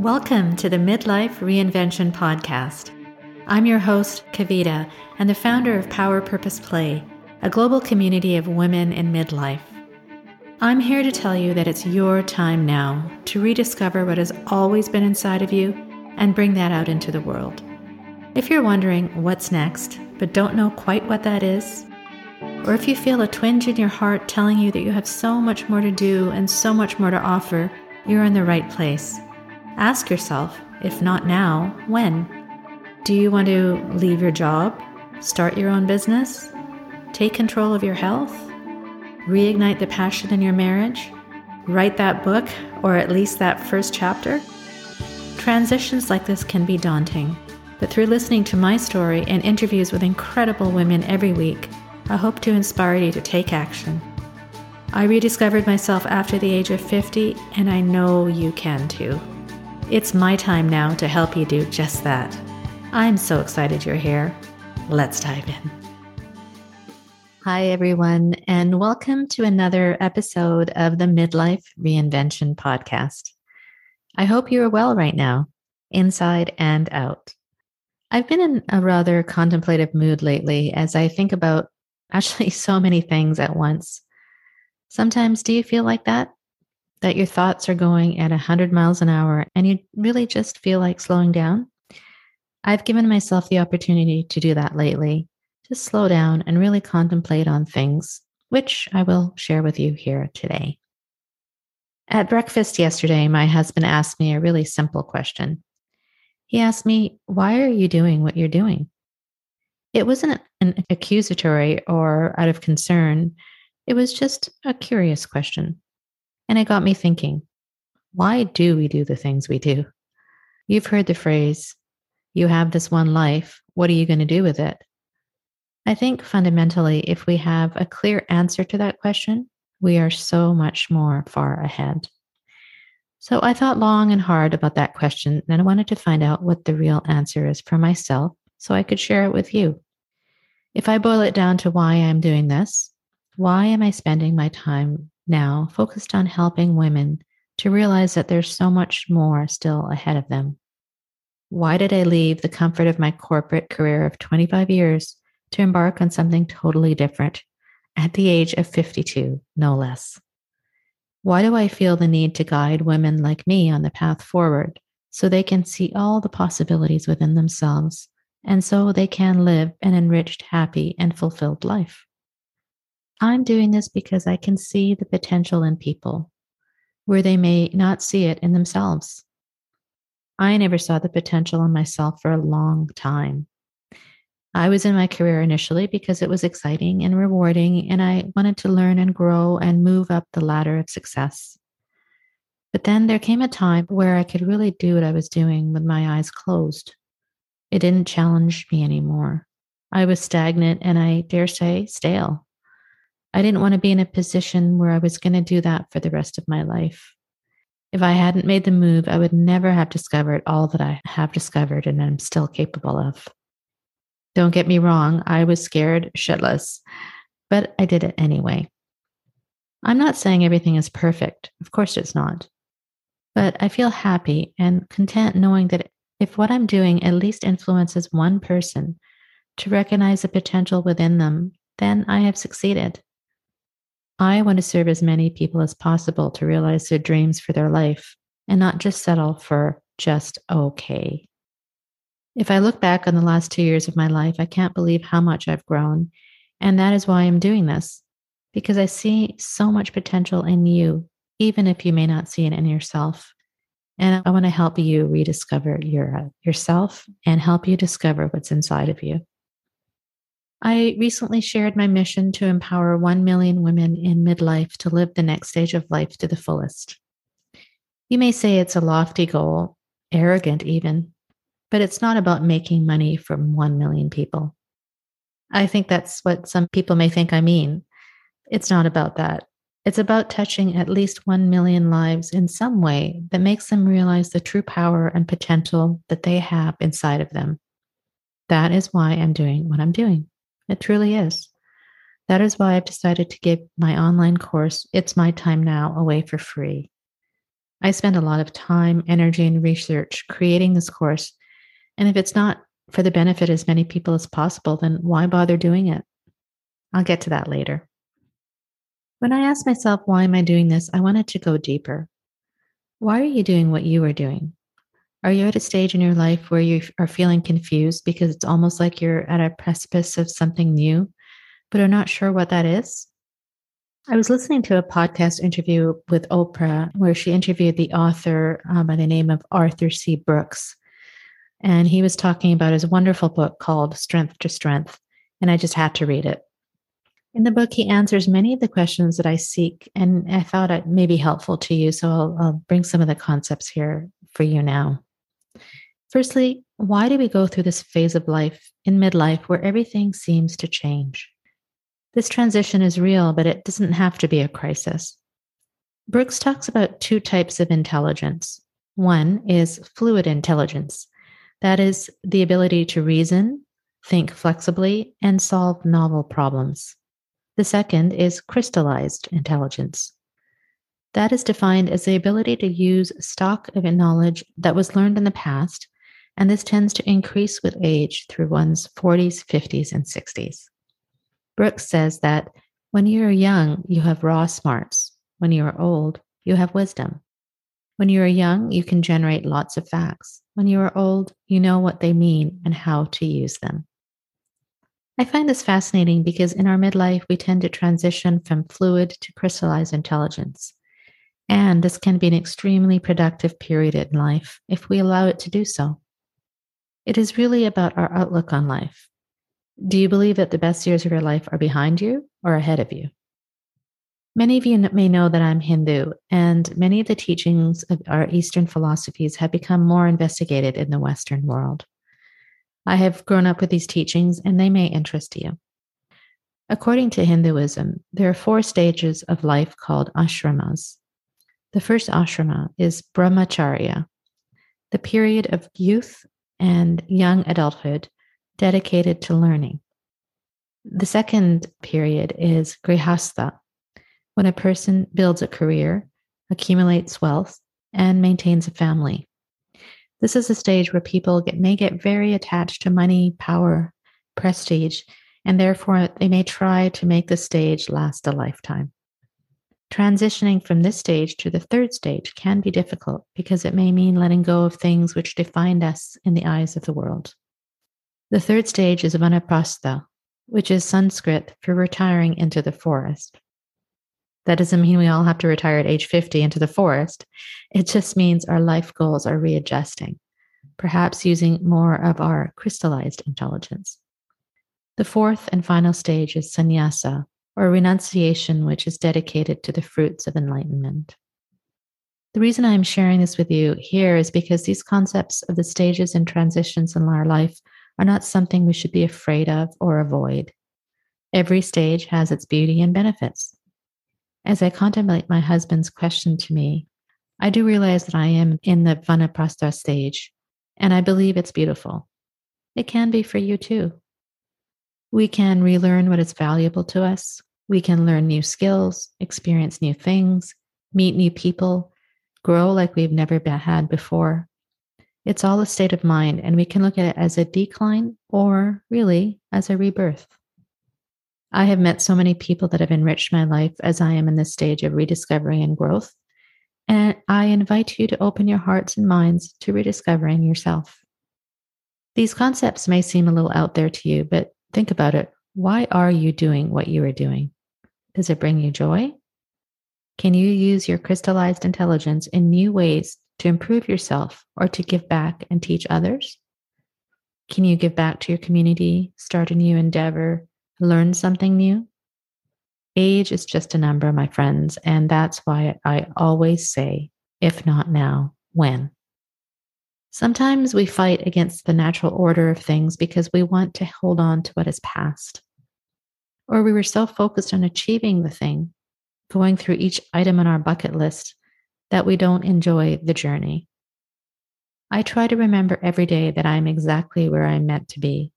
Welcome to the Midlife Reinvention Podcast. I'm your host, Kavita, and the founder of Power Purpose Play, a global community of women in midlife. I'm here to tell you that it's your time now to rediscover what has always been inside of you and bring that out into the world. If you're wondering what's next, but don't know quite what that is, or if you feel a twinge in your heart telling you that you have so much more to do and so much more to offer, you're in the right place. Ask yourself, if not now, when? Do you want to leave your job? Start your own business? Take control of your health? Reignite the passion in your marriage? Write that book, or at least that first chapter? Transitions like this can be daunting, but through listening to my story and interviews with incredible women every week, I hope to inspire you to take action. I rediscovered myself after the age of 50, and I know you can too. It's my time now to help you do just that. I'm so excited you're here. Let's dive in. Hi, everyone, and welcome to another episode of the Midlife Reinvention Podcast. I hope you are well right now, inside and out. I've been in a rather contemplative mood lately as I think about actually so many things at once. Sometimes, do you feel like that? That your thoughts are going at 100 miles an hour and you really just feel like slowing down, I've given myself the opportunity to do that lately, to slow down and really contemplate on things, which I will share with you here today. At breakfast yesterday, my husband asked me a really simple question. He asked me, Why are you doing what you're doing? It wasn't an accusatory or out of concern, it was just a curious question. And it got me thinking why do we do the things we do? You've heard the phrase, you have this one life. What are you going to do with it? I think fundamentally, if we have a clear answer to that question, we are so much more far ahead. So I thought long and hard about that question, and I wanted to find out what the real answer is for myself so I could share it with you. If I boil it down to why I'm doing this, why am I spending my time now focused on helping women to realize that there's so much more still ahead of them. Why did I leave the comfort of my corporate career of 25 years to embark on something totally different at the age of 52, no less? Why do I feel the need to guide women like me on the path forward so they can see all the possibilities within themselves and so they can live an enriched, happy, and fulfilled life? I'm doing this because I can see the potential in people where they may not see it in themselves. I never saw the potential in myself for a long time. I was in my career initially because it was exciting and rewarding, and I wanted to learn and grow and move up the ladder of success. But then there came a time where I could really do what I was doing with my eyes closed. It didn't challenge me anymore. I was stagnant and I dare say stale. I didn't want to be in a position where I was going to do that for the rest of my life. If I hadn't made the move, I would never have discovered all that I have discovered and am still capable of. Don't get me wrong, I was scared shitless, but I did it anyway. I'm not saying everything is perfect. Of course, it's not. But I feel happy and content knowing that if what I'm doing at least influences one person to recognize the potential within them, then I have succeeded. I want to serve as many people as possible to realize their dreams for their life and not just settle for just okay. If I look back on the last two years of my life, I can't believe how much I've grown. And that is why I'm doing this, because I see so much potential in you, even if you may not see it in yourself. And I want to help you rediscover your, uh, yourself and help you discover what's inside of you. I recently shared my mission to empower 1 million women in midlife to live the next stage of life to the fullest. You may say it's a lofty goal, arrogant even, but it's not about making money from 1 million people. I think that's what some people may think I mean. It's not about that. It's about touching at least 1 million lives in some way that makes them realize the true power and potential that they have inside of them. That is why I'm doing what I'm doing. It truly is. That is why I've decided to give my online course, It's My Time Now, away for free. I spend a lot of time, energy, and research creating this course. And if it's not for the benefit as many people as possible, then why bother doing it? I'll get to that later. When I asked myself, why am I doing this? I wanted to go deeper. Why are you doing what you are doing? Are you at a stage in your life where you are feeling confused because it's almost like you're at a precipice of something new, but are not sure what that is? I was listening to a podcast interview with Oprah where she interviewed the author uh, by the name of Arthur C. Brooks. And he was talking about his wonderful book called Strength to Strength. And I just had to read it. In the book, he answers many of the questions that I seek, and I thought it may be helpful to you. So I'll, I'll bring some of the concepts here for you now. Firstly, why do we go through this phase of life in midlife where everything seems to change? This transition is real, but it doesn't have to be a crisis. Brooks talks about two types of intelligence. One is fluid intelligence, that is, the ability to reason, think flexibly, and solve novel problems. The second is crystallized intelligence. That is defined as the ability to use stock of knowledge that was learned in the past, and this tends to increase with age through one's 40s, 50s, and 60s. Brooks says that when you are young, you have raw smarts. When you are old, you have wisdom. When you are young, you can generate lots of facts. When you are old, you know what they mean and how to use them. I find this fascinating because in our midlife, we tend to transition from fluid to crystallized intelligence. And this can be an extremely productive period in life if we allow it to do so. It is really about our outlook on life. Do you believe that the best years of your life are behind you or ahead of you? Many of you may know that I'm Hindu, and many of the teachings of our Eastern philosophies have become more investigated in the Western world. I have grown up with these teachings, and they may interest you. According to Hinduism, there are four stages of life called ashramas. The first ashrama is brahmacharya, the period of youth and young adulthood dedicated to learning. The second period is grihastha, when a person builds a career, accumulates wealth, and maintains a family. This is a stage where people get, may get very attached to money, power, prestige, and therefore they may try to make the stage last a lifetime. Transitioning from this stage to the third stage can be difficult because it may mean letting go of things which defined us in the eyes of the world. The third stage is vanaprastha, which is Sanskrit for retiring into the forest. That doesn't mean we all have to retire at age 50 into the forest. It just means our life goals are readjusting, perhaps using more of our crystallized intelligence. The fourth and final stage is sannyasa, or renunciation, which is dedicated to the fruits of enlightenment. The reason I'm sharing this with you here is because these concepts of the stages and transitions in our life are not something we should be afraid of or avoid. Every stage has its beauty and benefits. As I contemplate my husband's question to me, I do realize that I am in the Vanaprastha stage, and I believe it's beautiful. It can be for you too. We can relearn what is valuable to us. We can learn new skills, experience new things, meet new people, grow like we've never had before, it's all a state of mind, and we can look at it as a decline or really as a rebirth. I have met so many people that have enriched my life as I am in this stage of rediscovery and growth. And I invite you to open your hearts and minds to rediscovering yourself. These concepts may seem a little out there to you, but think about it. Why are you doing what you are doing? Does it bring you joy? Can you use your crystallized intelligence in new ways to improve yourself or to give back and teach others? Can you give back to your community, start a new endeavor, learn something new? Age is just a number, my friends, and that's why I always say, if not now, when? Sometimes we fight against the natural order of things because we want to hold on to what is past. Or we were so focused on achieving the thing, going through each item on our bucket list, that we don't enjoy the journey. I try to remember every day that I'm exactly where I'm meant to be,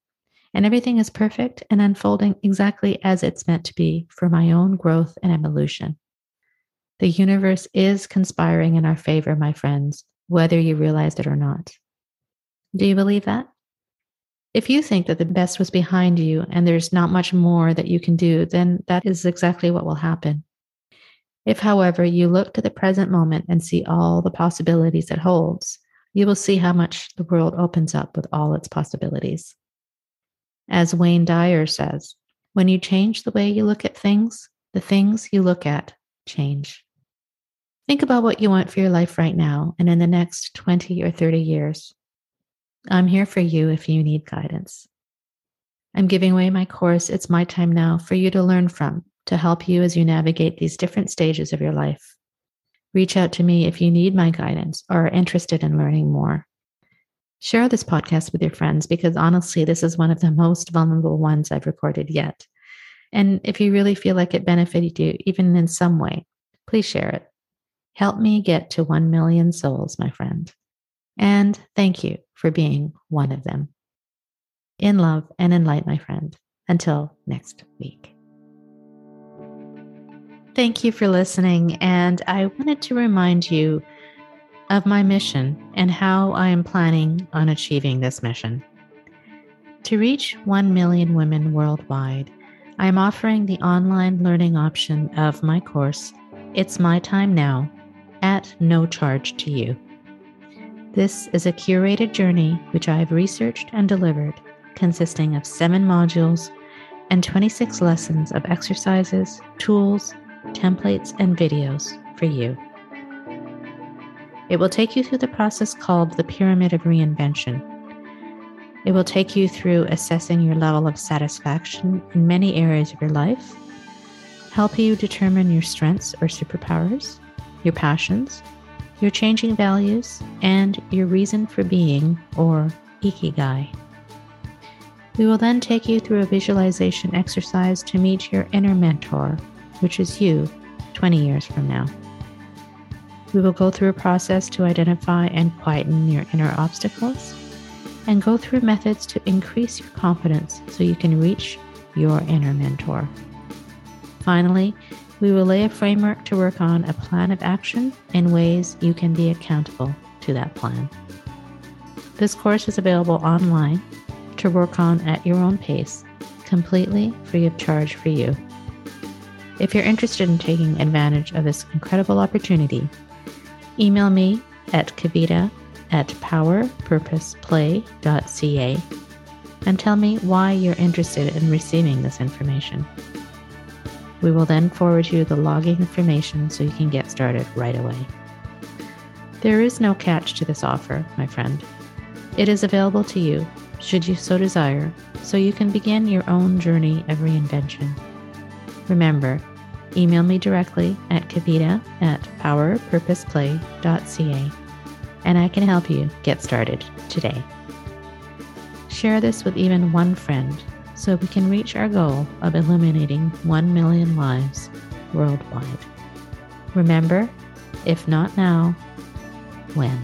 and everything is perfect and unfolding exactly as it's meant to be for my own growth and evolution. The universe is conspiring in our favor, my friends, whether you realize it or not. Do you believe that? If you think that the best was behind you and there's not much more that you can do, then that is exactly what will happen. If, however, you look to the present moment and see all the possibilities it holds, you will see how much the world opens up with all its possibilities. As Wayne Dyer says, when you change the way you look at things, the things you look at change. Think about what you want for your life right now and in the next 20 or 30 years. I'm here for you if you need guidance. I'm giving away my course, It's My Time Now, for you to learn from to help you as you navigate these different stages of your life. Reach out to me if you need my guidance or are interested in learning more. Share this podcast with your friends because honestly, this is one of the most vulnerable ones I've recorded yet. And if you really feel like it benefited you, even in some way, please share it. Help me get to 1 million souls, my friend. And thank you for being one of them. In love and in light, my friend. Until next week. Thank you for listening. And I wanted to remind you of my mission and how I am planning on achieving this mission. To reach 1 million women worldwide, I am offering the online learning option of my course, It's My Time Now, at no charge to you. This is a curated journey which I have researched and delivered, consisting of seven modules and 26 lessons of exercises, tools, templates, and videos for you. It will take you through the process called the Pyramid of Reinvention. It will take you through assessing your level of satisfaction in many areas of your life, help you determine your strengths or superpowers, your passions, your changing values, and your reason for being or ikigai. We will then take you through a visualization exercise to meet your inner mentor, which is you 20 years from now. We will go through a process to identify and quieten your inner obstacles and go through methods to increase your confidence so you can reach your inner mentor. Finally, we will lay a framework to work on a plan of action in ways you can be accountable to that plan. This course is available online to work on at your own pace, completely free of charge for you. If you're interested in taking advantage of this incredible opportunity, Email me at kavita at powerpurposeplay.ca and tell me why you're interested in receiving this information. We will then forward you the login information so you can get started right away. There is no catch to this offer, my friend. It is available to you, should you so desire, so you can begin your own journey of reinvention. Remember, email me directly at kavita at powerpurposeplay.ca and I can help you get started today. Share this with even one friend so we can reach our goal of eliminating 1 million lives worldwide. Remember, if not now, when?